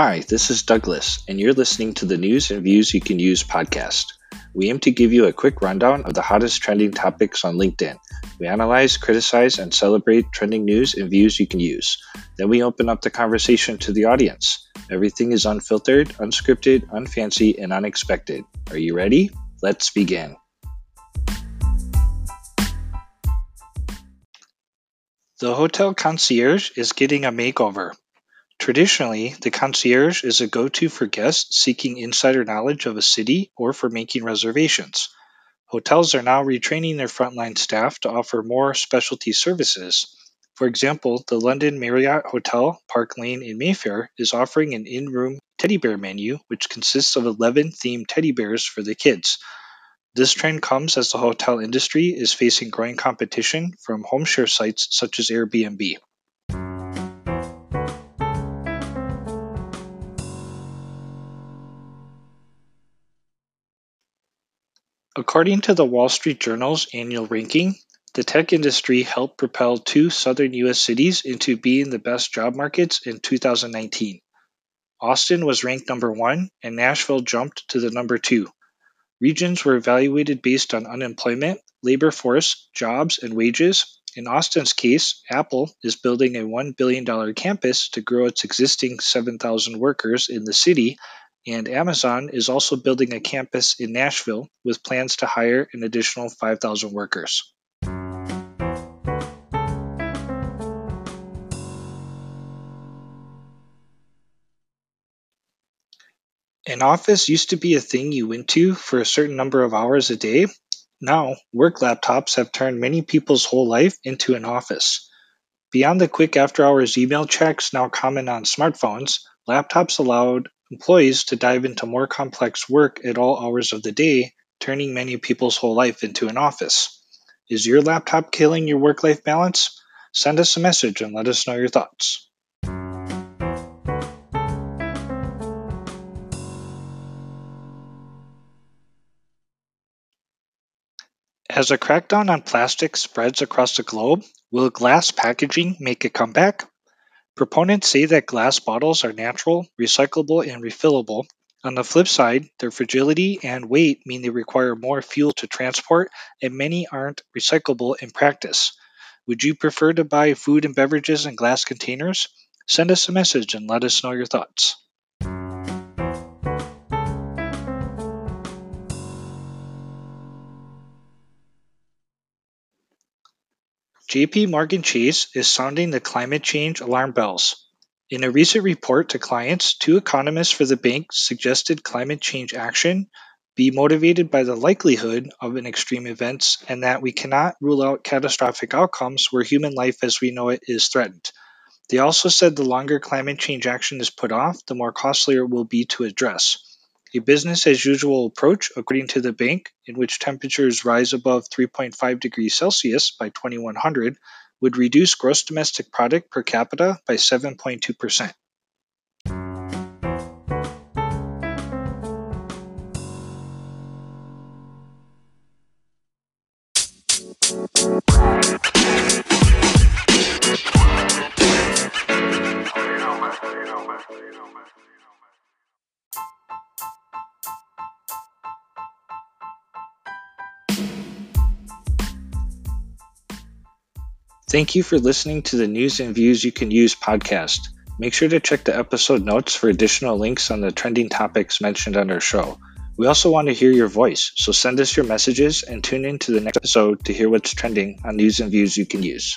Hi, this is Douglas, and you're listening to the News and Views You Can Use podcast. We aim to give you a quick rundown of the hottest trending topics on LinkedIn. We analyze, criticize, and celebrate trending news and views you can use. Then we open up the conversation to the audience. Everything is unfiltered, unscripted, unfancy, and unexpected. Are you ready? Let's begin. The hotel concierge is getting a makeover. Traditionally, the concierge is a go-to for guests seeking insider knowledge of a city or for making reservations. Hotels are now retraining their frontline staff to offer more specialty services. For example, the London Marriott Hotel Park Lane in Mayfair is offering an in-room teddy bear menu which consists of 11 themed teddy bears for the kids. This trend comes as the hotel industry is facing growing competition from home share sites such as Airbnb. According to the Wall Street Journal's annual ranking, the tech industry helped propel two southern U.S. cities into being the best job markets in 2019. Austin was ranked number one, and Nashville jumped to the number two. Regions were evaluated based on unemployment, labor force, jobs, and wages. In Austin's case, Apple is building a $1 billion campus to grow its existing 7,000 workers in the city and Amazon is also building a campus in Nashville with plans to hire an additional 5,000 workers. An office used to be a thing you went to for a certain number of hours a day. Now, work laptops have turned many people's whole life into an office. Beyond the quick after hours email checks now common on smartphones, laptops allowed employees to dive into more complex work at all hours of the day, turning many people's whole life into an office. Is your laptop killing your work life balance? Send us a message and let us know your thoughts. As a crackdown on plastic spreads across the globe, will glass packaging make a comeback? Proponents say that glass bottles are natural, recyclable, and refillable. On the flip side, their fragility and weight mean they require more fuel to transport, and many aren't recyclable in practice. Would you prefer to buy food and beverages in glass containers? Send us a message and let us know your thoughts. JP Morgan Chase is sounding the climate change alarm bells. In a recent report to clients, two economists for the bank suggested climate change action be motivated by the likelihood of an extreme events and that we cannot rule out catastrophic outcomes where human life as we know it is threatened. They also said the longer climate change action is put off, the more costly it will be to address. A business as usual approach, according to the bank, in which temperatures rise above 3.5 degrees Celsius by 2100, would reduce gross domestic product per capita by 7.2%. Thank you for listening to the News and Views You Can Use podcast. Make sure to check the episode notes for additional links on the trending topics mentioned on our show. We also want to hear your voice, so send us your messages and tune in to the next episode to hear what's trending on News and Views You Can Use.